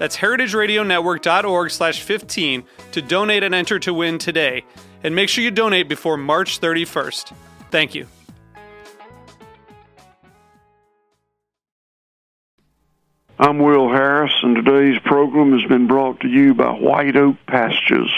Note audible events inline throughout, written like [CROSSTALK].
That's heritageradionetwork.org slash 15 to donate and enter to win today. And make sure you donate before March 31st. Thank you. I'm Will Harris, and today's program has been brought to you by White Oak Pastures.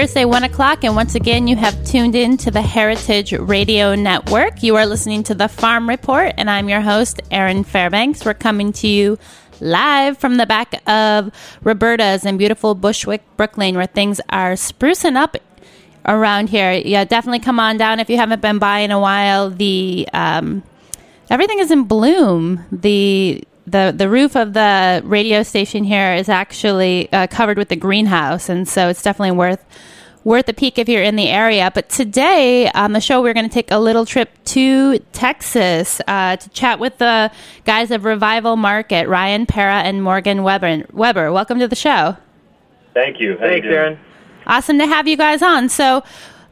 Thursday, 1 o'clock, and once again, you have tuned in to the Heritage Radio Network. You are listening to the Farm Report, and I'm your host, Erin Fairbanks. We're coming to you live from the back of Roberta's in beautiful Bushwick, Brooklyn, where things are sprucing up around here. Yeah, definitely come on down if you haven't been by in a while. The um, everything is in bloom. The the the roof of the radio station here is actually uh, covered with the greenhouse, and so it's definitely worth worth a peek if you're in the area. But today on the show, we're going to take a little trip to Texas uh, to chat with the guys of Revival Market, Ryan Pera and Morgan Weber. Weber, welcome to the show. Thank you. How you Thanks, doing? Erin. Awesome to have you guys on. So.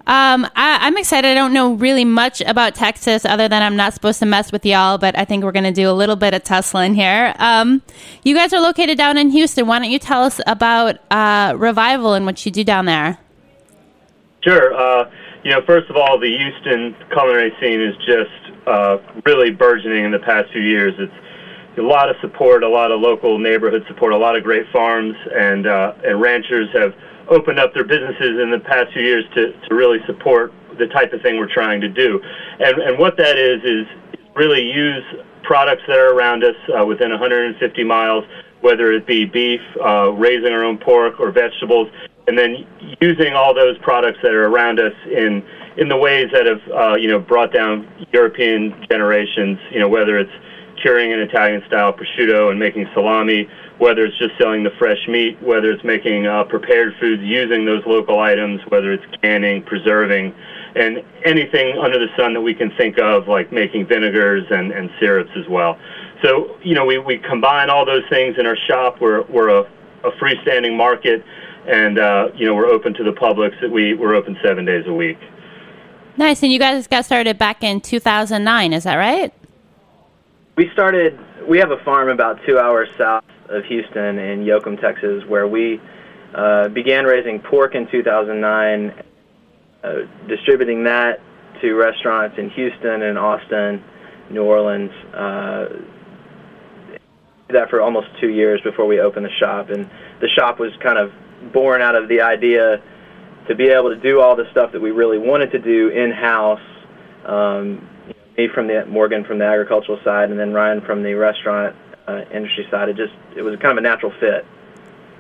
Um, I, I'm excited. I don't know really much about Texas other than I'm not supposed to mess with y'all, but I think we're going to do a little bit of tussling here. Um, you guys are located down in Houston. Why don't you tell us about uh, Revival and what you do down there? Sure. Uh, you know, first of all, the Houston culinary scene is just uh, really burgeoning in the past few years. It's a lot of support, a lot of local neighborhood support, a lot of great farms and uh, and ranchers have opened up their businesses in the past few years to, to really support the type of thing we're trying to do. And and what that is is really use products that are around us uh, within 150 miles, whether it be beef, uh, raising our own pork, or vegetables, and then using all those products that are around us in in the ways that have uh, you know brought down European generations. You know whether it's curing an Italian style prosciutto and making salami, whether it's just selling the fresh meat, whether it's making uh, prepared foods using those local items, whether it's canning, preserving, and anything under the sun that we can think of, like making vinegars and, and syrups as well. So, you know, we, we combine all those things in our shop. We're, we're a, a freestanding market, and, uh, you know, we're open to the public. So we, we're open seven days a week. Nice. And you guys got started back in 2009, is that right? We started. We have a farm about two hours south of Houston in Yoakum, Texas, where we uh, began raising pork in 2009, uh, distributing that to restaurants in Houston and Austin, New Orleans. Uh, that for almost two years before we opened the shop, and the shop was kind of born out of the idea to be able to do all the stuff that we really wanted to do in house. Um, me from the Morgan from the agricultural side, and then Ryan from the restaurant uh, industry side. It just it was kind of a natural fit.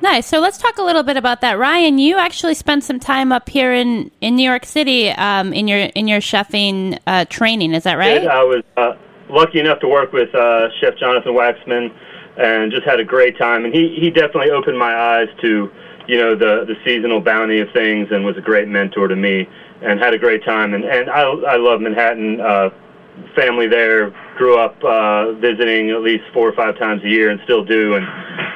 Nice. So let's talk a little bit about that, Ryan. You actually spent some time up here in, in New York City um, in your in your chefing uh, training. Is that right? Yeah, I was uh, lucky enough to work with uh, Chef Jonathan Waxman, and just had a great time. And he he definitely opened my eyes to you know the the seasonal bounty of things, and was a great mentor to me. And had a great time. And and I I love Manhattan. Uh, family there. Grew up uh, visiting at least four or five times a year, and still do. And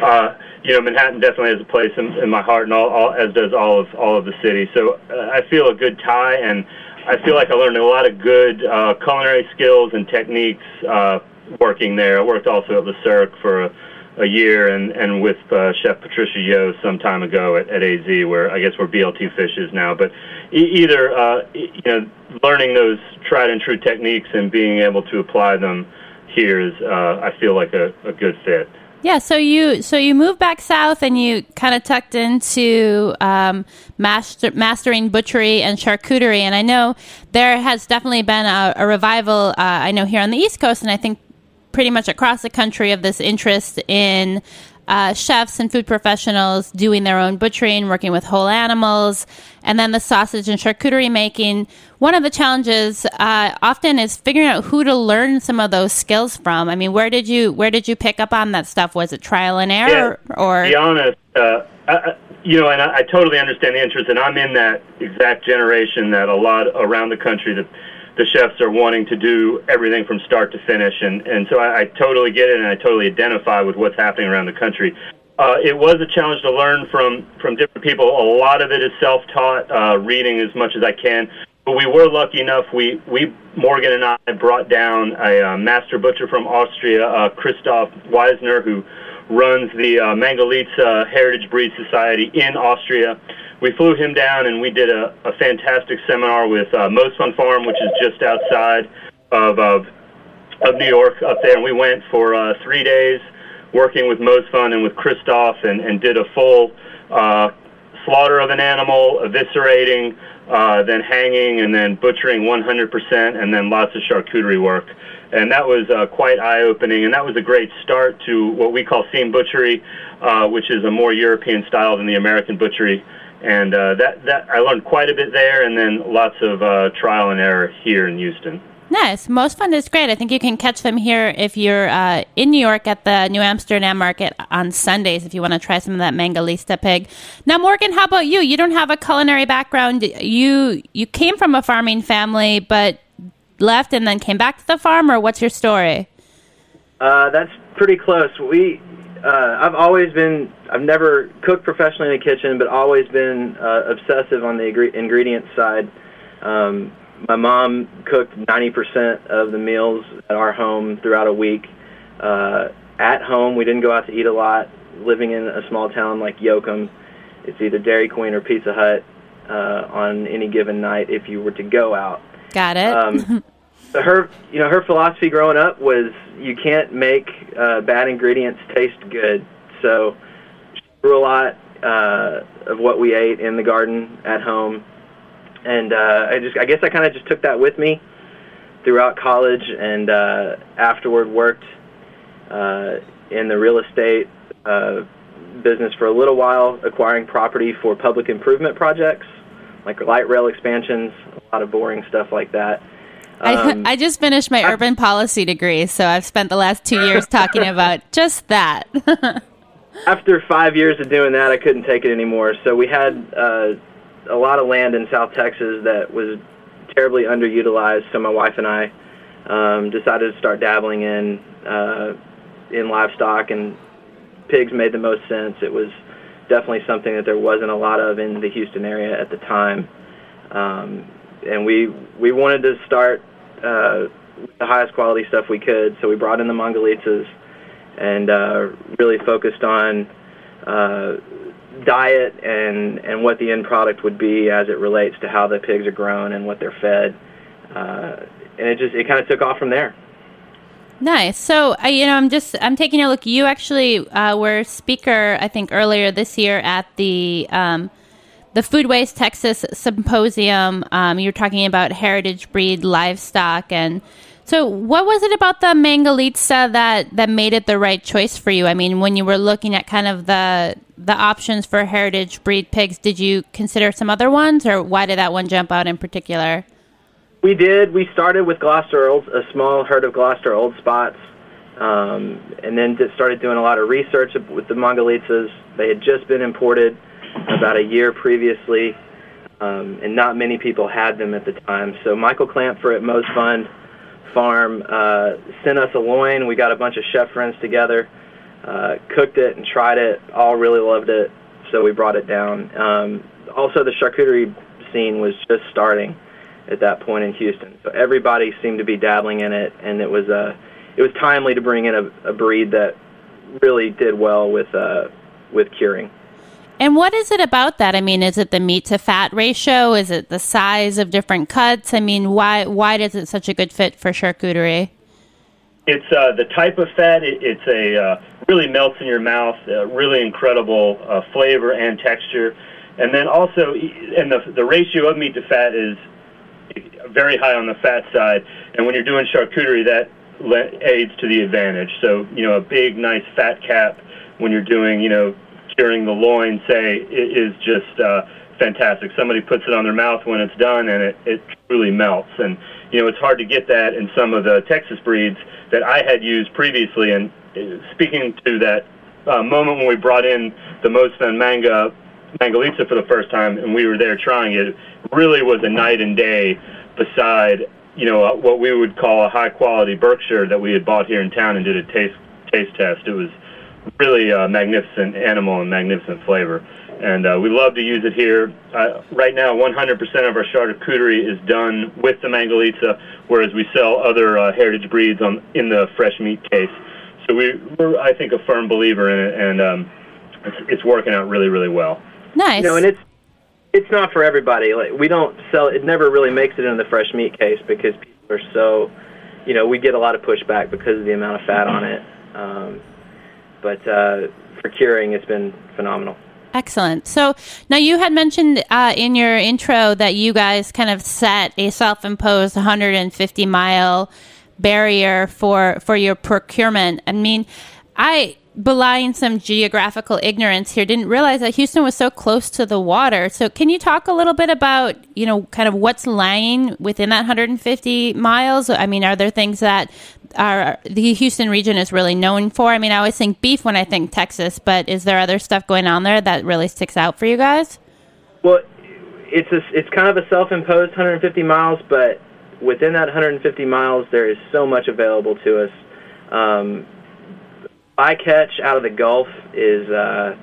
uh, you know, Manhattan definitely has a place in, in my heart, and all, all as does all of all of the city. So uh, I feel a good tie, and I feel like I learned a lot of good uh, culinary skills and techniques uh, working there. I worked also at Le Cirque for a, a year, and and with uh, Chef Patricia Yeo some time ago at, at AZ, where I guess where BLT Fish is now. But e- either uh, you know, learning those tried and true techniques and being able to apply them here is, uh, I feel like a, a good fit. Yeah, so you so you moved back south and you kind of tucked into um, master, mastering butchery and charcuterie, and I know there has definitely been a, a revival. Uh, I know here on the East Coast, and I think pretty much across the country of this interest in uh, chefs and food professionals doing their own butchering, working with whole animals, and then the sausage and charcuterie making. One of the challenges uh, often is figuring out who to learn some of those skills from. I mean, where did you where did you pick up on that stuff? Was it trial and error, yeah, or? Be honest, uh, I, you know, and I, I totally understand the interest, and I'm in that exact generation that a lot around the country that the chefs are wanting to do everything from start to finish, and and so I, I totally get it, and I totally identify with what's happening around the country. Uh, it was a challenge to learn from from different people. A lot of it is self-taught, uh, reading as much as I can. But we were lucky enough. We we Morgan and I brought down a uh, master butcher from Austria, uh, Christoph Wiesner, who runs the uh, Mangalitsa Heritage Breed Society in Austria we flew him down and we did a, a fantastic seminar with uh, Fun Farm, which is just outside of, of of New York up there. And we went for uh, three days working with Fun and with Christoph and, and did a full uh, slaughter of an animal, eviscerating, uh, then hanging, and then butchering 100%, and then lots of charcuterie work. And that was uh, quite eye opening, and that was a great start to what we call seam butchery, uh, which is a more European style than the American butchery and uh, that that I learned quite a bit there, and then lots of uh, trial and error here in Houston. Nice. Mosefund is great. I think you can catch them here if you're uh, in New York at the New Amsterdam Market on Sundays if you want to try some of that Mangalitsa pig. Now, Morgan, how about you? You don't have a culinary background. You you came from a farming family, but left and then came back to the farm, or what's your story? Uh, that's pretty close. We uh, I've always been, I've never cooked professionally in a kitchen, but always been uh, obsessive on the ingredient side. Um, my mom cooked 90% of the meals at our home throughout a week. Uh, at home, we didn't go out to eat a lot. Living in a small town like Yoakum, it's either Dairy Queen or Pizza Hut uh, on any given night if you were to go out. Got it. Um, [LAUGHS] her you know her philosophy growing up was you can't make uh, bad ingredients taste good. So she grew a lot uh, of what we ate in the garden at home, and uh, I just I guess I kind of just took that with me throughout college and uh, afterward worked uh, in the real estate uh, business for a little while, acquiring property for public improvement projects like light rail expansions, a lot of boring stuff like that [LAUGHS] um, I, I just finished my I, urban policy degree, so I've spent the last two years [LAUGHS] talking about just that. [LAUGHS] after five years of doing that, I couldn't take it anymore. So we had uh, a lot of land in South Texas that was terribly underutilized. So my wife and I um, decided to start dabbling in uh, in livestock, and pigs made the most sense. It was definitely something that there wasn't a lot of in the Houston area at the time. Um, and we we wanted to start uh, the highest quality stuff we could. So we brought in the Mangalitsas and uh, really focused on uh, diet and and what the end product would be as it relates to how the pigs are grown and what they're fed. Uh, and it just it kind of took off from there. Nice. So, uh, you know, I'm just I'm taking a look. You actually uh, were speaker, I think, earlier this year at the um, the Food Waste Texas Symposium. Um, you were talking about heritage breed livestock, and so what was it about the Mangalitsa that that made it the right choice for you? I mean, when you were looking at kind of the the options for heritage breed pigs, did you consider some other ones, or why did that one jump out in particular? We did. We started with Gloucester a small herd of Gloucester Old Spots, um, and then started doing a lot of research with the Mangalitsas. They had just been imported about a year previously, um, and not many people had them at the time. So Michael Clampffer at Moe's Fund Farm uh, sent us a loin. We got a bunch of chef friends together, uh, cooked it and tried it. All really loved it, so we brought it down. Um, also, the charcuterie scene was just starting at that point in Houston, so everybody seemed to be dabbling in it, and it was uh, it was timely to bring in a, a breed that really did well with uh, with curing. And what is it about that? I mean, is it the meat to fat ratio? Is it the size of different cuts? I mean, why why is it such a good fit for charcuterie? It's uh, the type of fat. It, it's a uh, really melts in your mouth. Uh, really incredible uh, flavor and texture, and then also, and the the ratio of meat to fat is very high on the fat side. And when you're doing charcuterie, that aids to the advantage. So you know, a big, nice fat cap when you're doing, you know, curing the loin, say, is just uh, fantastic. Somebody puts it on their mouth when it's done, and it, it truly melts. And you know, it's hard to get that in some of the Texas breeds that I had used previously. And uh, speaking to that uh, moment when we brought in the Mosefund manga Mangalitsa for the first time, and we were there trying it, really was a night and day beside you know what we would call a high quality Berkshire that we had bought here in town and did a taste taste test. It was really a magnificent animal and magnificent flavor. And uh, we love to use it here. Uh, right now, 100% of our charcuterie is done with the Mangalitsa, whereas we sell other uh, heritage breeds on in the fresh meat case. So we, we're, I think, a firm believer in it, and um, it's, it's working out really, really well. Nice. You know, and it's it's not for everybody. Like we don't sell. It never really makes it in the fresh meat case because people are so. You know, we get a lot of pushback because of the amount of fat on it. Um, but uh, for curing, it's been phenomenal. Excellent. So now you had mentioned uh, in your intro that you guys kind of set a self-imposed 150 mile barrier for for your procurement. I mean, I belying some geographical ignorance here didn't realize that Houston was so close to the water. So can you talk a little bit about, you know, kind of what's lying within that 150 miles? I mean, are there things that are the Houston region is really known for? I mean, I always think beef when I think Texas, but is there other stuff going on there that really sticks out for you guys? Well, it's a, it's kind of a self-imposed 150 miles, but within that 150 miles, there is so much available to us. Um, bycatch out of the Gulf is uh,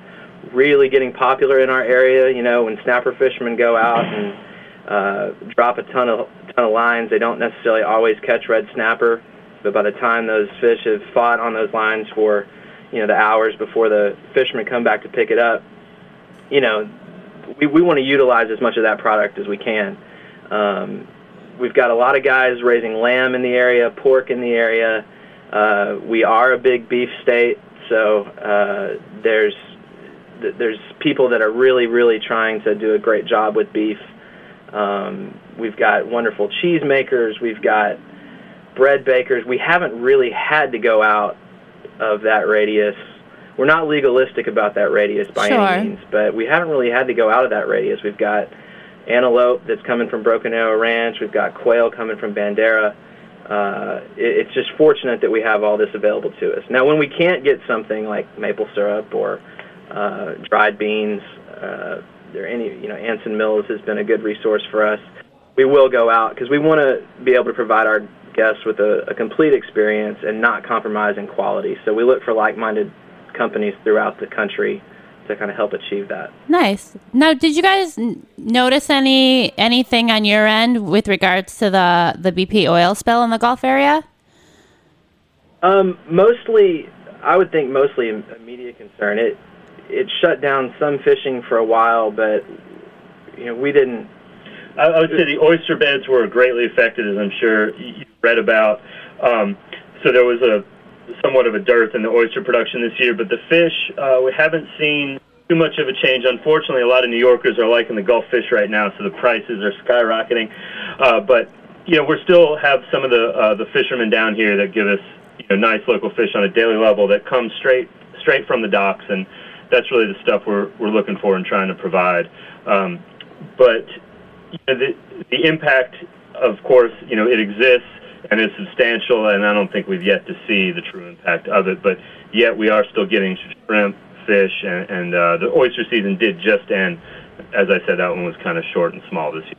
really getting popular in our area. You know, when snapper fishermen go out and uh, drop a ton of ton of lines, they don't necessarily always catch red snapper. But by the time those fish have fought on those lines for, you know, the hours before the fishermen come back to pick it up, you know, we we want to utilize as much of that product as we can. Um, we've got a lot of guys raising lamb in the area, pork in the area. Uh, we are a big beef state, so uh, there's there's people that are really really trying to do a great job with beef. Um, we've got wonderful cheese makers. We've got bread bakers. We haven't really had to go out of that radius. We're not legalistic about that radius by sure. any means, but we haven't really had to go out of that radius. We've got antelope that's coming from Broken Arrow Ranch. We've got quail coming from Bandera uh, it, it's just fortunate that we have all this available to us. Now, when we can't get something like maple syrup or uh, dried beans, uh, there any you know Anson Mills has been a good resource for us. We will go out because we want to be able to provide our guests with a, a complete experience and not compromise in quality. So we look for like-minded companies throughout the country to kind of help achieve that. Nice. Now, did you guys n- notice any anything on your end with regards to the the BP oil spill in the Gulf area? Um, mostly, I would think mostly a media concern. It it shut down some fishing for a while, but you know we didn't. I, I would say the oyster beds were greatly affected, as I'm sure you read about. Um, so there was a somewhat of a dearth in the oyster production this year, but the fish, uh, we haven't seen too much of a change. Unfortunately, a lot of New Yorkers are liking the Gulf fish right now, so the prices are skyrocketing. Uh, but you know, we still have some of the uh, the fishermen down here that give us you know nice local fish on a daily level that comes straight straight from the docks, and that's really the stuff we're we're looking for and trying to provide. Um, but you know, the the impact, of course, you know, it exists and it's substantial, and I don't think we've yet to see the true impact of it. But yet we are still getting shrimp, fish, and, and uh, the oyster season did just end. As I said, that one was kind of short and small this year.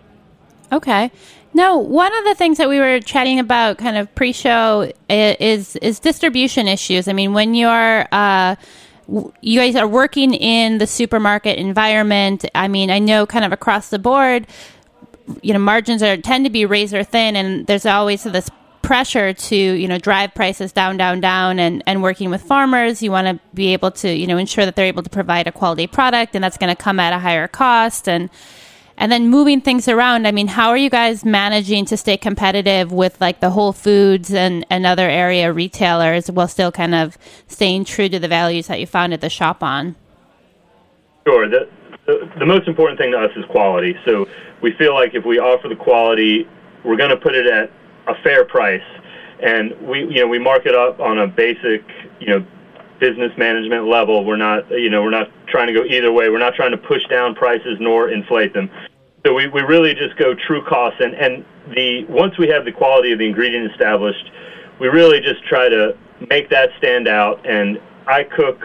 Okay. Now, one of the things that we were chatting about kind of pre-show is is distribution issues. I mean, when you're uh, you guys are working in the supermarket environment, I mean, I know kind of across the board, you know, margins are tend to be razor thin, and there's always this pressure to you know drive prices down, down, down, and and working with farmers, you want to be able to you know ensure that they're able to provide a quality product, and that's going to come at a higher cost and and then moving things around, I mean, how are you guys managing to stay competitive with like the Whole Foods and, and other area retailers while still kind of staying true to the values that you founded the shop on? Sure. The, most important thing to us is quality. So we feel like if we offer the quality, we're going to put it at a fair price. And we, you know, we mark it up on a basic, you know, business management level. We're not, you know, we're not trying to go either way. We're not trying to push down prices nor inflate them. So we, we really just go true cost, and, and the once we have the quality of the ingredient established, we really just try to make that stand out. And I cook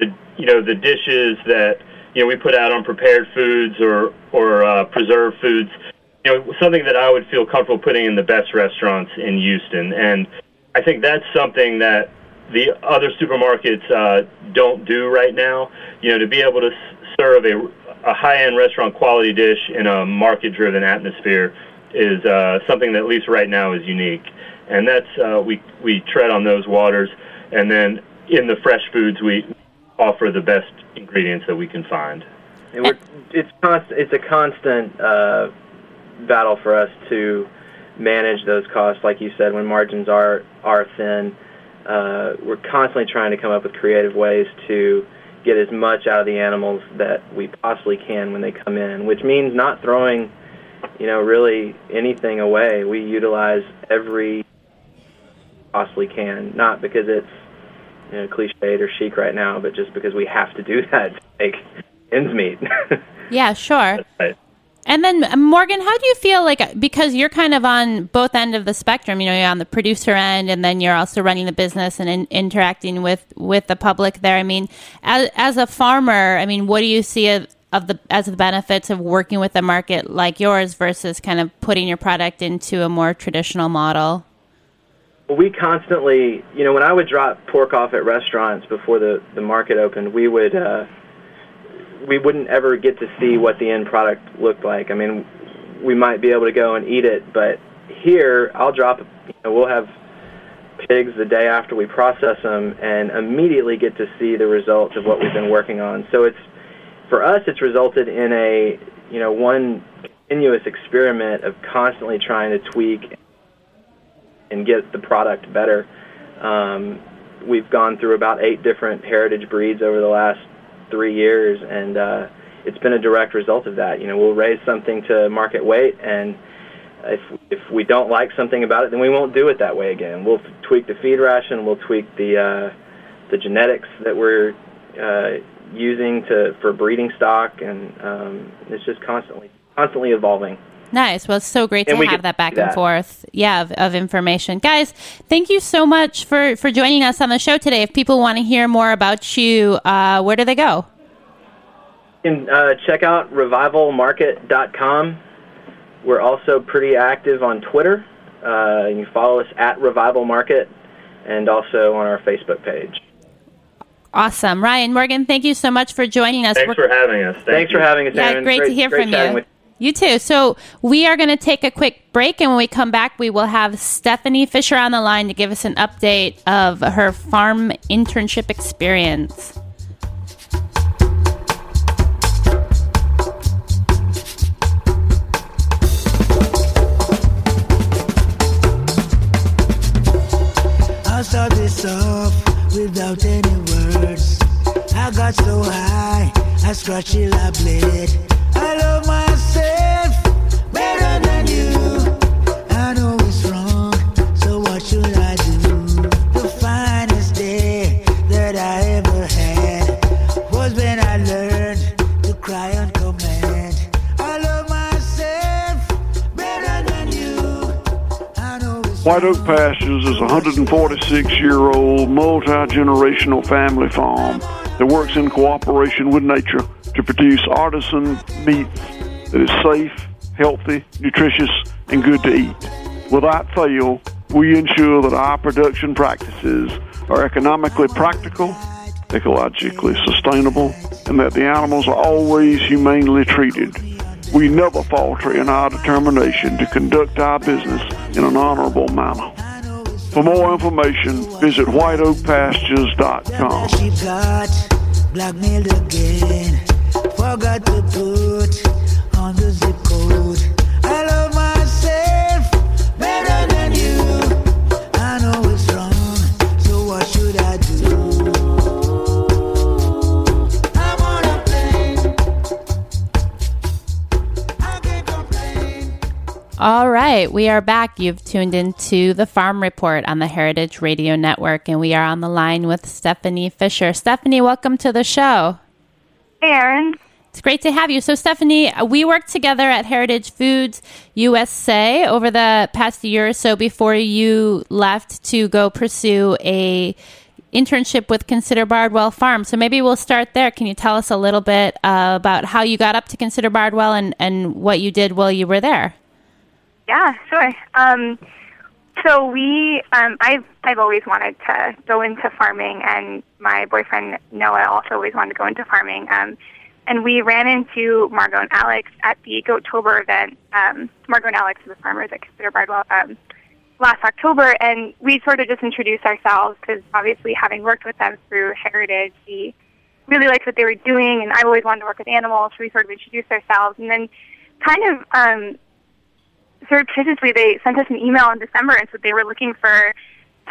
the you know the dishes that you know we put out on prepared foods or or uh, preserved foods. You know something that I would feel comfortable putting in the best restaurants in Houston, and I think that's something that the other supermarkets uh, don't do right now. You know to be able to serve a a high-end restaurant quality dish in a market-driven atmosphere is uh, something that at least right now is unique, and that's uh, we we tread on those waters, and then in the fresh foods we offer the best ingredients that we can find. And it's constant. It's a constant uh, battle for us to manage those costs. Like you said, when margins are are thin, uh, we're constantly trying to come up with creative ways to get as much out of the animals that we possibly can when they come in, which means not throwing, you know, really anything away. We utilize every possibly can, not because it's you know cliched or chic right now, but just because we have to do [LAUGHS] that to make ends meet. [LAUGHS] yeah, sure. Right. And then uh, Morgan, how do you feel like because you're kind of on both end of the spectrum, you know, you're on the producer end and then you're also running the business and in, interacting with with the public there. I mean, as as a farmer, I mean, what do you see of, of the as the benefits of working with a market like yours versus kind of putting your product into a more traditional model? We constantly, you know, when I would drop pork off at restaurants before the the market opened, we would uh we wouldn't ever get to see what the end product looked like. I mean, we might be able to go and eat it, but here I'll drop. You know, we'll have pigs the day after we process them, and immediately get to see the results of what we've been working on. So it's for us, it's resulted in a you know one continuous experiment of constantly trying to tweak and get the product better. Um, we've gone through about eight different heritage breeds over the last three years, and uh, it's been a direct result of that. You know, we'll raise something to market weight, and if if we don't like something about it, then we won't do it that way again. We'll tweak the feed ration, we'll tweak the uh, the genetics that we're uh, using to for breeding stock, and um, it's just constantly constantly evolving. Nice. Well, it's so great And to we have that back do and forth, yeah, of, of information. Guys, thank you so much for, for joining us on the show today. If people want to hear more about you, uh, where do they go? You can uh, check out revivalmarket.com. We're also pretty active on Twitter. Uh, you can follow us at Revival Market and also on our Facebook page. Awesome. Ryan, Morgan, thank you so much for joining us. Thanks We're- for having us. Thank Thanks you. for having us, yeah, Erin. great, to hear great from chatting you. You too. So we are going to take a quick break, and when we come back, we will have Stephanie Fisher on the line to give us an update of her farm internship experience. I'll start this off without any words. I got so high, I scratched till I bled. White Oak Pastures is a 146 year old multi generational family farm that works in cooperation with nature to produce artisan meat that is safe, healthy, nutritious, and good to eat. Without fail, we ensure that our production practices are economically practical, ecologically sustainable, and that the animals are always humanely treated. We never falter in our determination to conduct our business in an honorable manner. For more information, visit whiteoakpastures.com. Forgot to put on the zip code. I love myself better than you. I know it's wrong, so what should I do? I'm on a plane. I can't complain. All right, we are back. You've tuned into the Farm Report on the Heritage Radio Network, and we are on the line with Stephanie Fisher. Stephanie, welcome to the show. Hey, Erin. It's great to have you. So, Stephanie, we worked together at Heritage Foods USA over the past year or so before you left to go pursue a internship with Consider Bardwell Farm. So maybe we'll start there. Can you tell us a little bit uh, about how you got up to Consider Bardwell and, and what you did while you were there? Yeah, sure. Um, so we, um, I've I've always wanted to go into farming, and my boyfriend Noah also always wanted to go into farming. Um, and we ran into Margot and Alex at the Goattober event. Um, Margot and Alex are the farmers at Consider Bardwell um, last October, and we sort of just introduced ourselves because obviously having worked with them through Heritage, we really liked what they were doing, and I always wanted to work with animals, so we sort of introduced ourselves, and then kind of um, surreptitiously they sent us an email in December and said they were looking for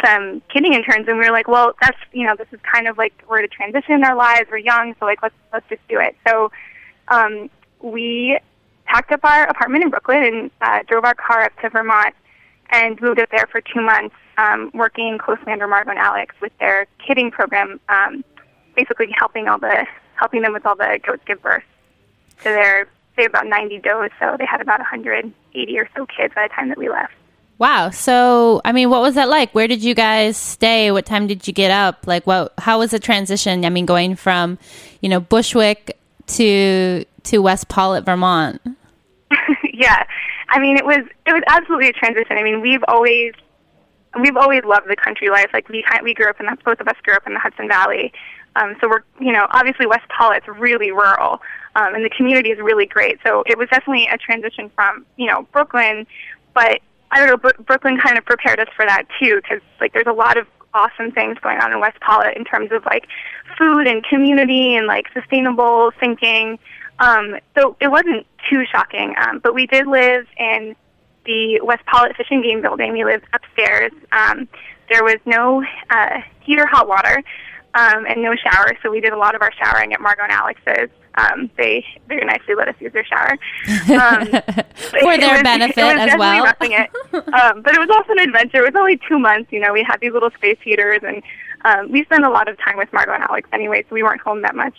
some kidding interns and we were like, Well, that's you know, this is kind of like we're at a transition in our lives, we're young, so like let's let's just do it. So um we packed up our apartment in Brooklyn and uh, drove our car up to Vermont and moved up there for two months, um, working closely under Margot and Alex with their kidding program, um, basically helping all the helping them with all the goats give birth to their they had about 90 does, so they had about 180 or so kids by the time that we left. Wow. So, I mean, what was that like? Where did you guys stay? What time did you get up? Like, what? How was the transition? I mean, going from, you know, Bushwick to to West Pawlet, Vermont. [LAUGHS] yeah, I mean, it was it was absolutely a transition. I mean, we've always we've always loved the country life. Like we we grew up in the, both of us grew up in the Hudson Valley, um, so we're you know obviously West Pawlet's really rural, um, and the community is really great. So it was definitely a transition from you know Brooklyn, but I don't know, Bro- Brooklyn kind of prepared us for that too, because like there's a lot of awesome things going on in West Pawlet in terms of like food and community and like sustainable thinking. Um, so it wasn't too shocking, um, but we did live in the West Pawlet Fish and Game Building. We lived upstairs. Um, there was no uh, heater, hot water, um, and no shower, so we did a lot of our showering at Margot and Alex's. Um, they very nicely let us use their shower um, [LAUGHS] For their was- benefit as well. it. [LAUGHS] um, but it was also an adventure. It was only two months. You know, we had these little space heaters, and um, we spent a lot of time with Margot and Alex anyway, so we weren't home that much.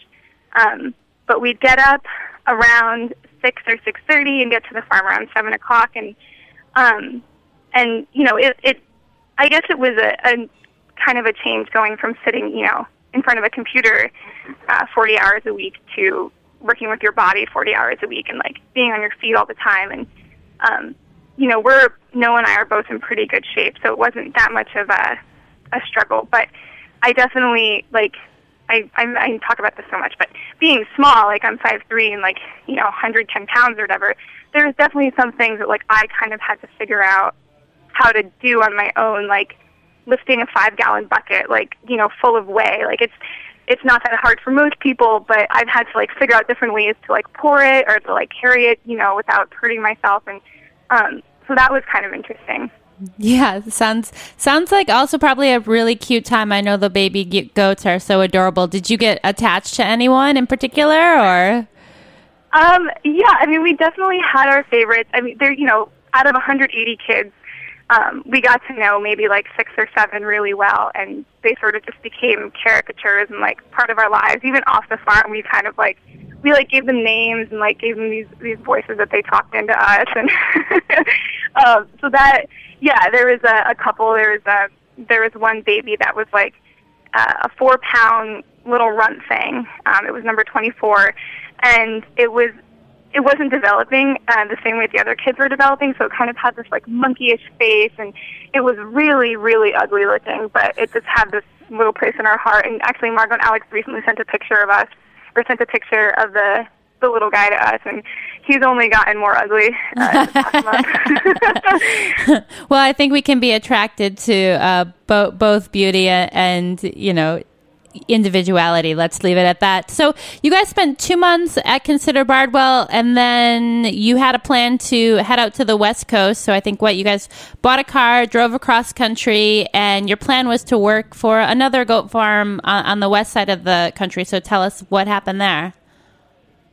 Um, but we'd get up around six or six thirty and get to the farm around seven o'clock, and um, and you know, it, it I guess it was a, a kind of a change going from sitting, you know, in front of a computer uh, 40 hours a week to working with your body 40 hours a week and like being on your feet all the time. And, um, you know, we're, Noah and I are both in pretty good shape, so it wasn't that much of a, a struggle. But I definitely, like, I, I, I talk about this so much, but being small, like I'm five three and like, you know, 110 pounds or whatever, there's definitely some things that like I kind of had to figure out how to do on my own, like lifting a five gallon bucket, like, you know, full of whey. Like it's it's not that hard for most people, but I've had to like figure out different ways to like pour it or to like carry it, you know, without hurting myself and um so that was kind of interesting. Yeah, sounds sounds like also probably a really cute time. I know the baby goats are so adorable. Did you get attached to anyone in particular, or? Um, yeah, I mean, we definitely had our favorites. I mean, they're you know, out of 180 kids, um, we got to know maybe like six or seven really well, and they sort of just became caricatures and like part of our lives. Even off the farm, we kind of like we like gave them names and like gave them these these voices that they talked into us, and [LAUGHS] um, so that yeah, there was a, a couple. There was a there was one baby that was like uh, a four pound little runt thing. Um, it was number 24, and it was it wasn't developing uh, the same way the other kids were developing. So it kind of had this like monkeyish face, and it was really really ugly looking. But it just had this little place in our heart. And actually, Margot and Alex recently sent a picture of us, or sent a picture of the the little guy to us, and he's only gotten more ugly. Uh, [LAUGHS] well, I think we can be attracted to uh, bo- both beauty and, you know, individuality. Let's leave it at that. So, you guys spent two months at Consider Bardwell, and then you had a plan to head out to the West Coast. So, I think what you guys bought a car, drove across country, and your plan was to work for another goat farm on, on the west side of the country. So, tell us what happened there.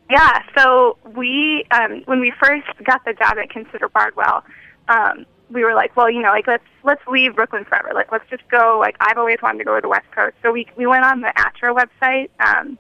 Yeah, so we um, when we first got the job at Consider Bardwell, um, we were like, well, you know, like let's let's leave Brooklyn forever. Like let's just go. Like I've always wanted to go to the West Coast, so we we went on the ATTRA website, um,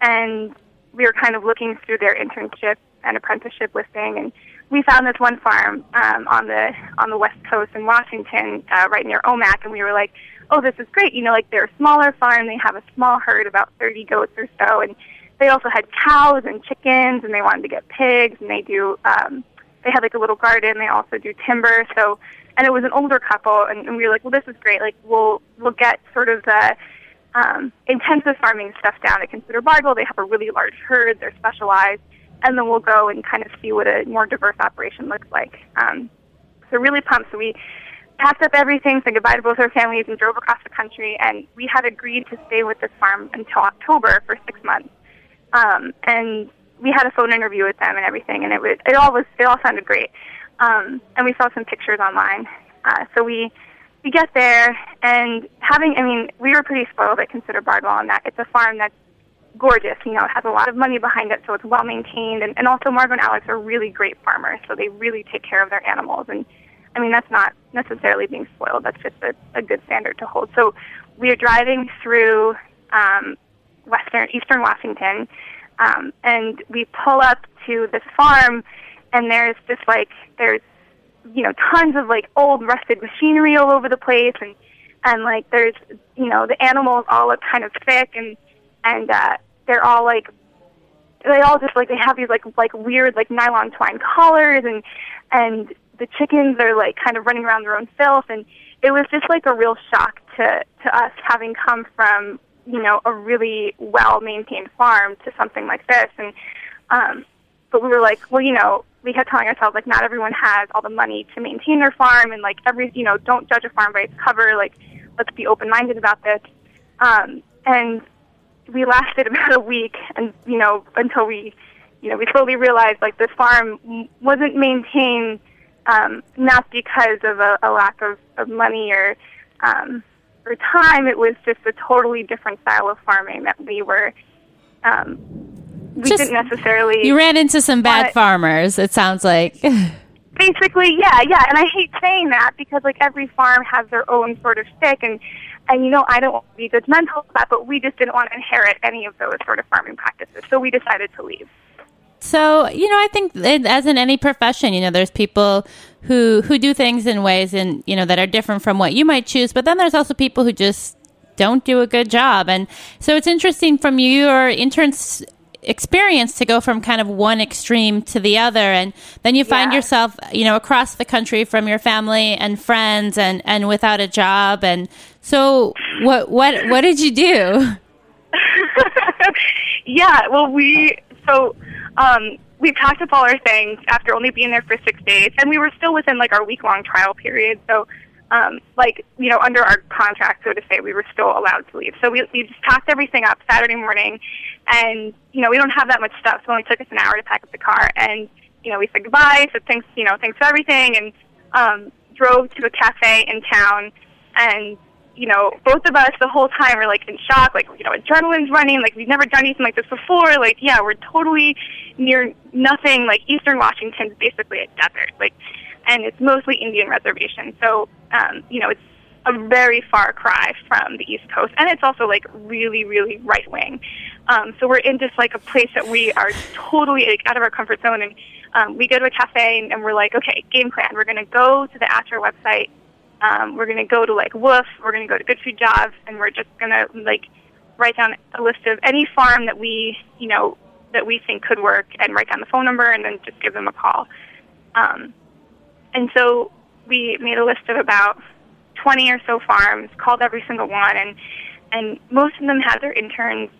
and we were kind of looking through their internship and apprenticeship listing, and we found this one farm um, on the on the West Coast in Washington, uh, right near Omak, and we were like, oh, this is great. You know, like they're a smaller farm. They have a small herd, about 30 goats or so, and they also had cows and chickens, and they wanted to get pigs, and they do. Um, they had like a little garden. They also do timber. So, and it was an older couple, and, and we were like, well, this is great. Like, we'll we'll get sort of the um, intensive farming stuff down at Consider Bardwell. They have a really large herd. They're specialized, and then we'll go and kind of see what a more diverse operation looks like. Um, so really pumped. So we packed up everything, said goodbye to both our families, and drove across the country. And we had agreed to stay with this farm until October for six months. Um, and we had a phone interview with them and everything, and it was it all was it all sounded great. Um, and we saw some pictures online. Uh, so we we get there, and having I mean we were pretty spoiled at Consider Bardwell in that it's a farm that's gorgeous. You know, it has a lot of money behind it, so it's well maintained, and, and also Margot and Alex are really great farmers, so they really take care of their animals. And I mean that's not necessarily being spoiled. That's just a, a good standard to hold. So we are driving through um, western eastern Washington um, and we pull up to this farm, and there's just like there's you know tons of like old rusted machinery all over the place, and and like there's you know the animals all look kind of thick, and and uh, they're all like they all just like they have these like like weird like nylon twine collars, and and the chickens are like kind of running around their own filth, and it was just like a real shock to to us having come from you know, a really well maintained farm to something like this. And um, but we were like, well, you know, we kept telling ourselves like not everyone has all the money to maintain their farm, and like every you know, don't judge a farm by its cover. Like, let's be open minded about this. Um, and we lasted [LAUGHS] about a week, and you know, until we, you know, we slowly realized like this farm wasn't maintained um, not because of a, a lack of, of money or um, over time, it was just a totally different style of farming that we were. Um, we Just- didn't necessarily. You ran into some bad farmers, it sounds like. [LAUGHS] basically, yeah, yeah. And I hate saying that because like every farm has their own sort of stick, and and you know I don't want to be judgmental that, but we just didn't want to inherit any of those sort of farming practices, so we decided to leave. So, you know, I think it, as in any profession, you know, there's people who who do things in ways and you know that are different from what you might choose, but then there's also people who just don't do a good job. And so it's interesting from your intern's experience to go from kind of one extreme to the other and then you find Yeah. yourself, you know, across the country from your family and friends and and without a job and so what what what did you do? [LAUGHS] yeah, well, we so um, we packed up all our things after only being there for six days, and we were still within like our week long trial period. So, um, like you know, under our contract, so to say, we were still allowed to leave. So we we just packed everything up Saturday morning, and you know, we don't have that much stuff, so it only took us an hour to pack up the car, and you know, we said goodbye, said thanks, you know, thanks for everything, and um, drove to a cafe in town, and you know, both of us the whole time were like in shock, like, you know, adrenaline's running, like we've never done anything like this before. Like, yeah, we're totally near nothing. Like Eastern Washington's basically a desert. Like and it's mostly Indian reservation. So, um, you know, it's a very far cry from the East Coast, and it's also like really, really right wing. Um, so we're in just like a place that we are totally like, out of our comfort zone, and um, we go to a cafe and, and we're like, okay, game plan. We're going to go to the ATTRA website. Um, we're going to go to like WWOOF. We're going to go to Good Food Jobs, and we're just going to like write down a list of any farm that we, you know, that we think could work, and write down the phone number, and then just give them a call. Um, and so we made a list of about 20 or so farms, called every single one, and and most of them had their interns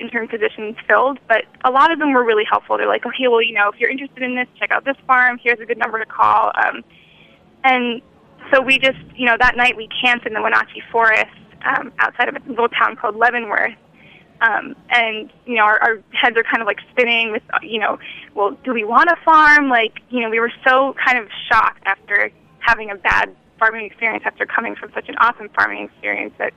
intern positions filled, but a lot of them were really helpful. They're like, okay, well, you know, if you're interested in this, check out this farm. Here's a good number to call. Um, and so we just, you know, that night we camped in the Wenatchee Forest um, outside of a little town called Leavenworth. Um, and you know, our, our heads are kind of like spinning with, you know, well, do we want a farm? Like, you know, we were so kind of shocked after having a bad farming experience after coming from such an awesome farming experience that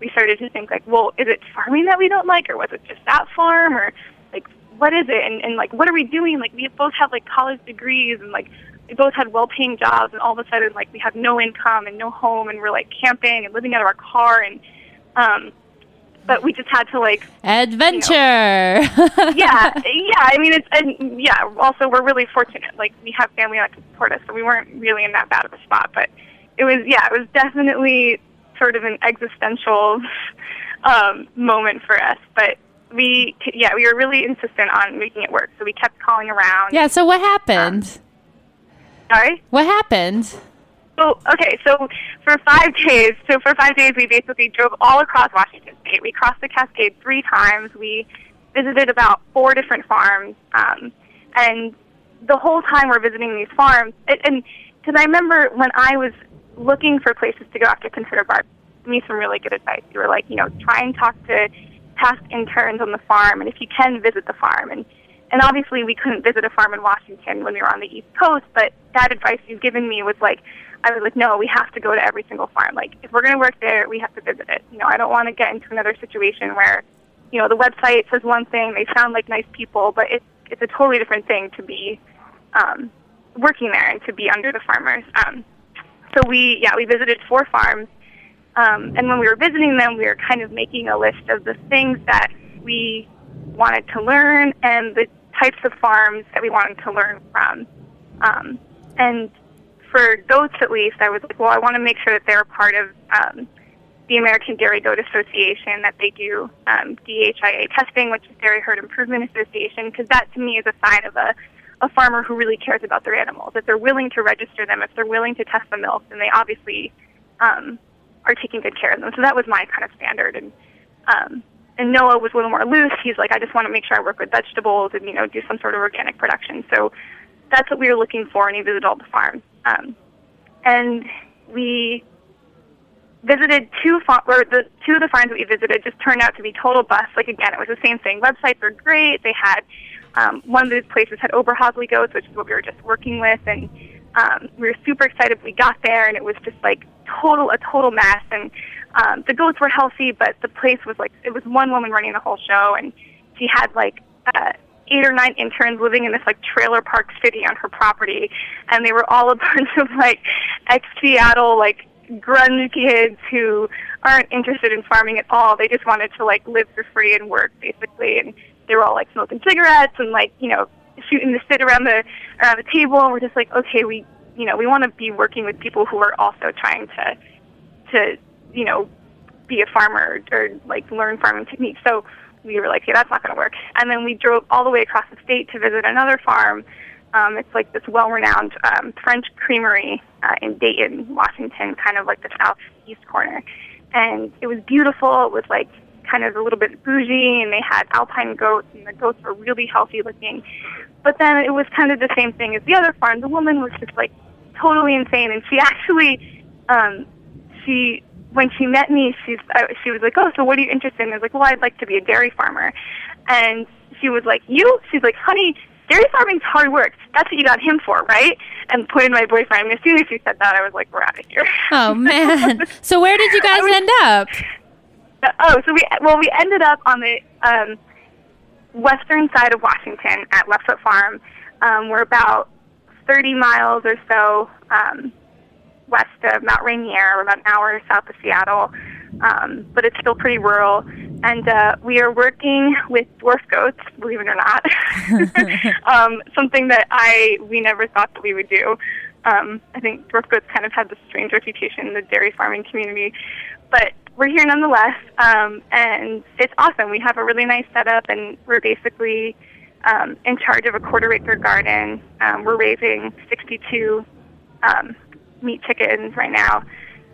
we started to think like, well, is it farming that we don't like, or was it just that farm, or like, what is it? And, and like, what are we doing? Like, we both have like college degrees, and like, we both had well-paying jobs, and all of a sudden, like, we had no income and no home, and we're like camping and living out of our car, and um, but we just had to like adventure. [LAUGHS] yeah, yeah. I mean, it's and yeah. Also, we're really fortunate. Like, we have family that can support us, so we weren't really in that bad of a spot. But it was, yeah, it was definitely sort of an existential [LAUGHS] um, moment for us. But we, yeah, we were really insistent on making it work. So we kept calling around. Yeah. So what happened? Um, sorry. What happened? So okay, so for five days, so for five days we basically drove all across Washington State. We crossed the Cascade three times. We visited about four different farms, um, and the whole time we're visiting these farms, and because I remember when I was looking for places to go after Consider Bardwell, me some really good advice. You were like, you know, try and talk to past interns on the farm, and if you can, visit the farm. And and obviously we couldn't visit a farm in Washington when we were on the East Coast, but that advice you've given me was like I was like, no, we have to go to every single farm. Like, if we're going to work there, we have to visit it. You know, I don't want to get into another situation where, you know, the website says one thing, they sound like nice people, but it's it's a totally different thing to be um, working there and to be under the farmers. Um, so we, yeah, we visited four farms, um, and when we were visiting them, we were kind of making a list of the things that we wanted to learn and the types of farms that we wanted to learn from. Um, and for goats at least, I was like, well, I want to make sure that they're part of um, the American Dairy Goat Association, that they do um, DHIA testing, which is Dairy Herd Improvement Association, because that to me is a sign of a, a farmer who really cares about their animals. If they're willing to register them, if they're willing to test the milk, then they obviously um, are taking good care of them. So that was my kind of standard. And um, and Noah was a little more loose. He's like, I just want to make sure I work with vegetables and you know do some sort of organic production. So that's what we were looking for, and he visited all the farms. Um, and we visited two fa- or the two of the farms that we visited just turned out to be total busts. Like again, it was the same thing. Websites were great. They had um, one of these places had Oberhasli goats, which is what we were just working with, and um, we were super excited. We got there, and it was just like total a total mess. And um, the goats were healthy, but the place was like it was one woman running the whole show, and she had like uh, eight or nine interns living in this like trailer park city on her property, and they were all a [LAUGHS] bunch of like ex Seattle like grunge kids who aren't interested in farming at all. They just wanted to like live for free and work basically, and they were all like smoking cigarettes and like you know shooting the shit around the around the table. And we're just like, okay, we you know we want to be working with people who are also trying to to you know be a farmer or, like learn farming techniques. So we were like, yeah, that's not going to work. And then we drove all the way across the state to visit another farm. Um, it's like this well-renowned um, French creamery uh, in Dayton, Washington, kind of like the southeast corner. And it was beautiful. It was like kind of a little bit bougie, and they had alpine goats, and the goats were really healthy looking. But then it was kind of the same thing as the other farm. The woman was just like totally insane, and she actually, um, she when she met me, she's uh, she was like, "Oh, so what are you interested in?" I was like, "Well, I'd like to be a dairy farmer," and she was like, "You?" She's like, "Honey." Dairy farming's hard work. That's what you got him for, right? And pointed my boyfriend. And as soon as she said that, I was like, "We're out of here." Oh [LAUGHS] man! so where did you guys was, end up? Oh, so we well we ended up on the um, western side of Washington at Leftfoot Farm. Um, we're about 30 miles or so um, west of Mount Rainier. We're about an hour south of Seattle, um, but it's still pretty rural. And uh, we are working with dwarf goats, believe it or not. [LAUGHS] [LAUGHS] um, something that I we never thought that we would do. Um, I think dwarf goats kind of had this strange reputation in the dairy farming community, but we're here nonetheless, um, and it's awesome. We have a really nice setup, and we're basically um, in charge of a quarter acre garden. Um, we're raising 62 um, meat chickens right now,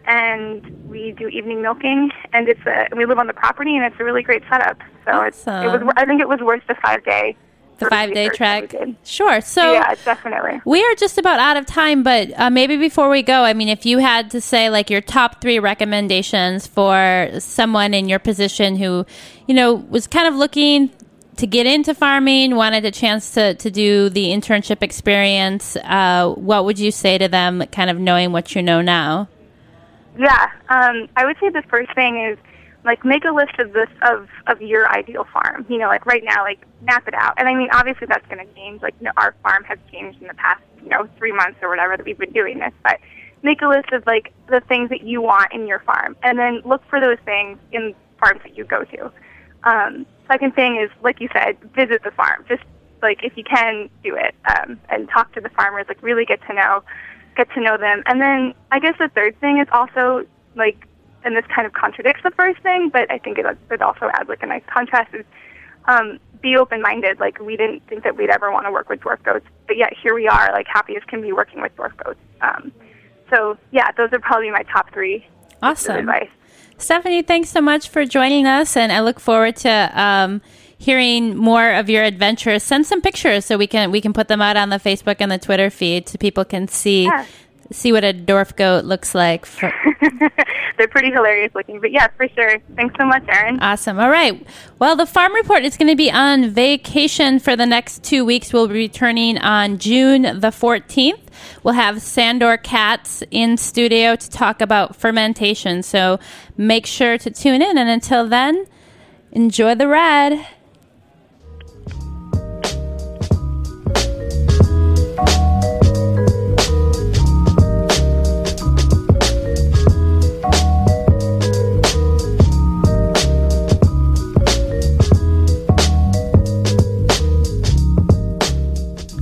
and we do evening milking, and it's a we live on the property, and it's a really great setup. So it's it Awesome. was I think it was worth the five day The five day trek. Sure. So yeah, definitely. we are just about out of time, but uh, maybe before we go, I mean, if you had to say like your top three recommendations for someone in your position who, you know, was kind of looking to get into farming, wanted a chance to, to do the internship experience, uh, what would you say to them, kind of knowing what you know now? Yeah, um, I would say the first thing is like make a list of this of of your ideal farm. You know, like right now, like map it out. And I mean, obviously that's going to change. Like you know, our farm has changed in the past you know three months or whatever that we've been doing this, but make a list of like the things that you want in your farm, and then look for those things in farms that you go to. Um, second thing is, like you said, visit the farm. Just like if you can do it, um, and talk to the farmers. Like really get to know, get to know them. And then I guess the third thing is also like, and this kind of contradicts the first thing, but I think it, it also adds like a nice contrast. Is um, be open-minded. Like we didn't think that we'd ever want to work with dwarf goats, but yet here we are, like happy as can be working with dwarf goats. Um, so yeah, those are probably my top three. Awesome. Advice. Stephanie, thanks so much for joining us, and I look forward to um, hearing more of your adventures. Send some pictures so we can we can put them out on the Facebook and the Twitter feed so people can see Yeah. See what a dwarf goat looks like. For, [LAUGHS] They're pretty hilarious looking, but yeah, for sure. Thanks so much, Erin. awesome. All right. Well, the Farm Report is going to be on vacation for the next two weeks. We'll be returning on June the 14th. We'll have Sandor Katz in studio to talk about fermentation. So make sure to tune in. And until then, enjoy the ride.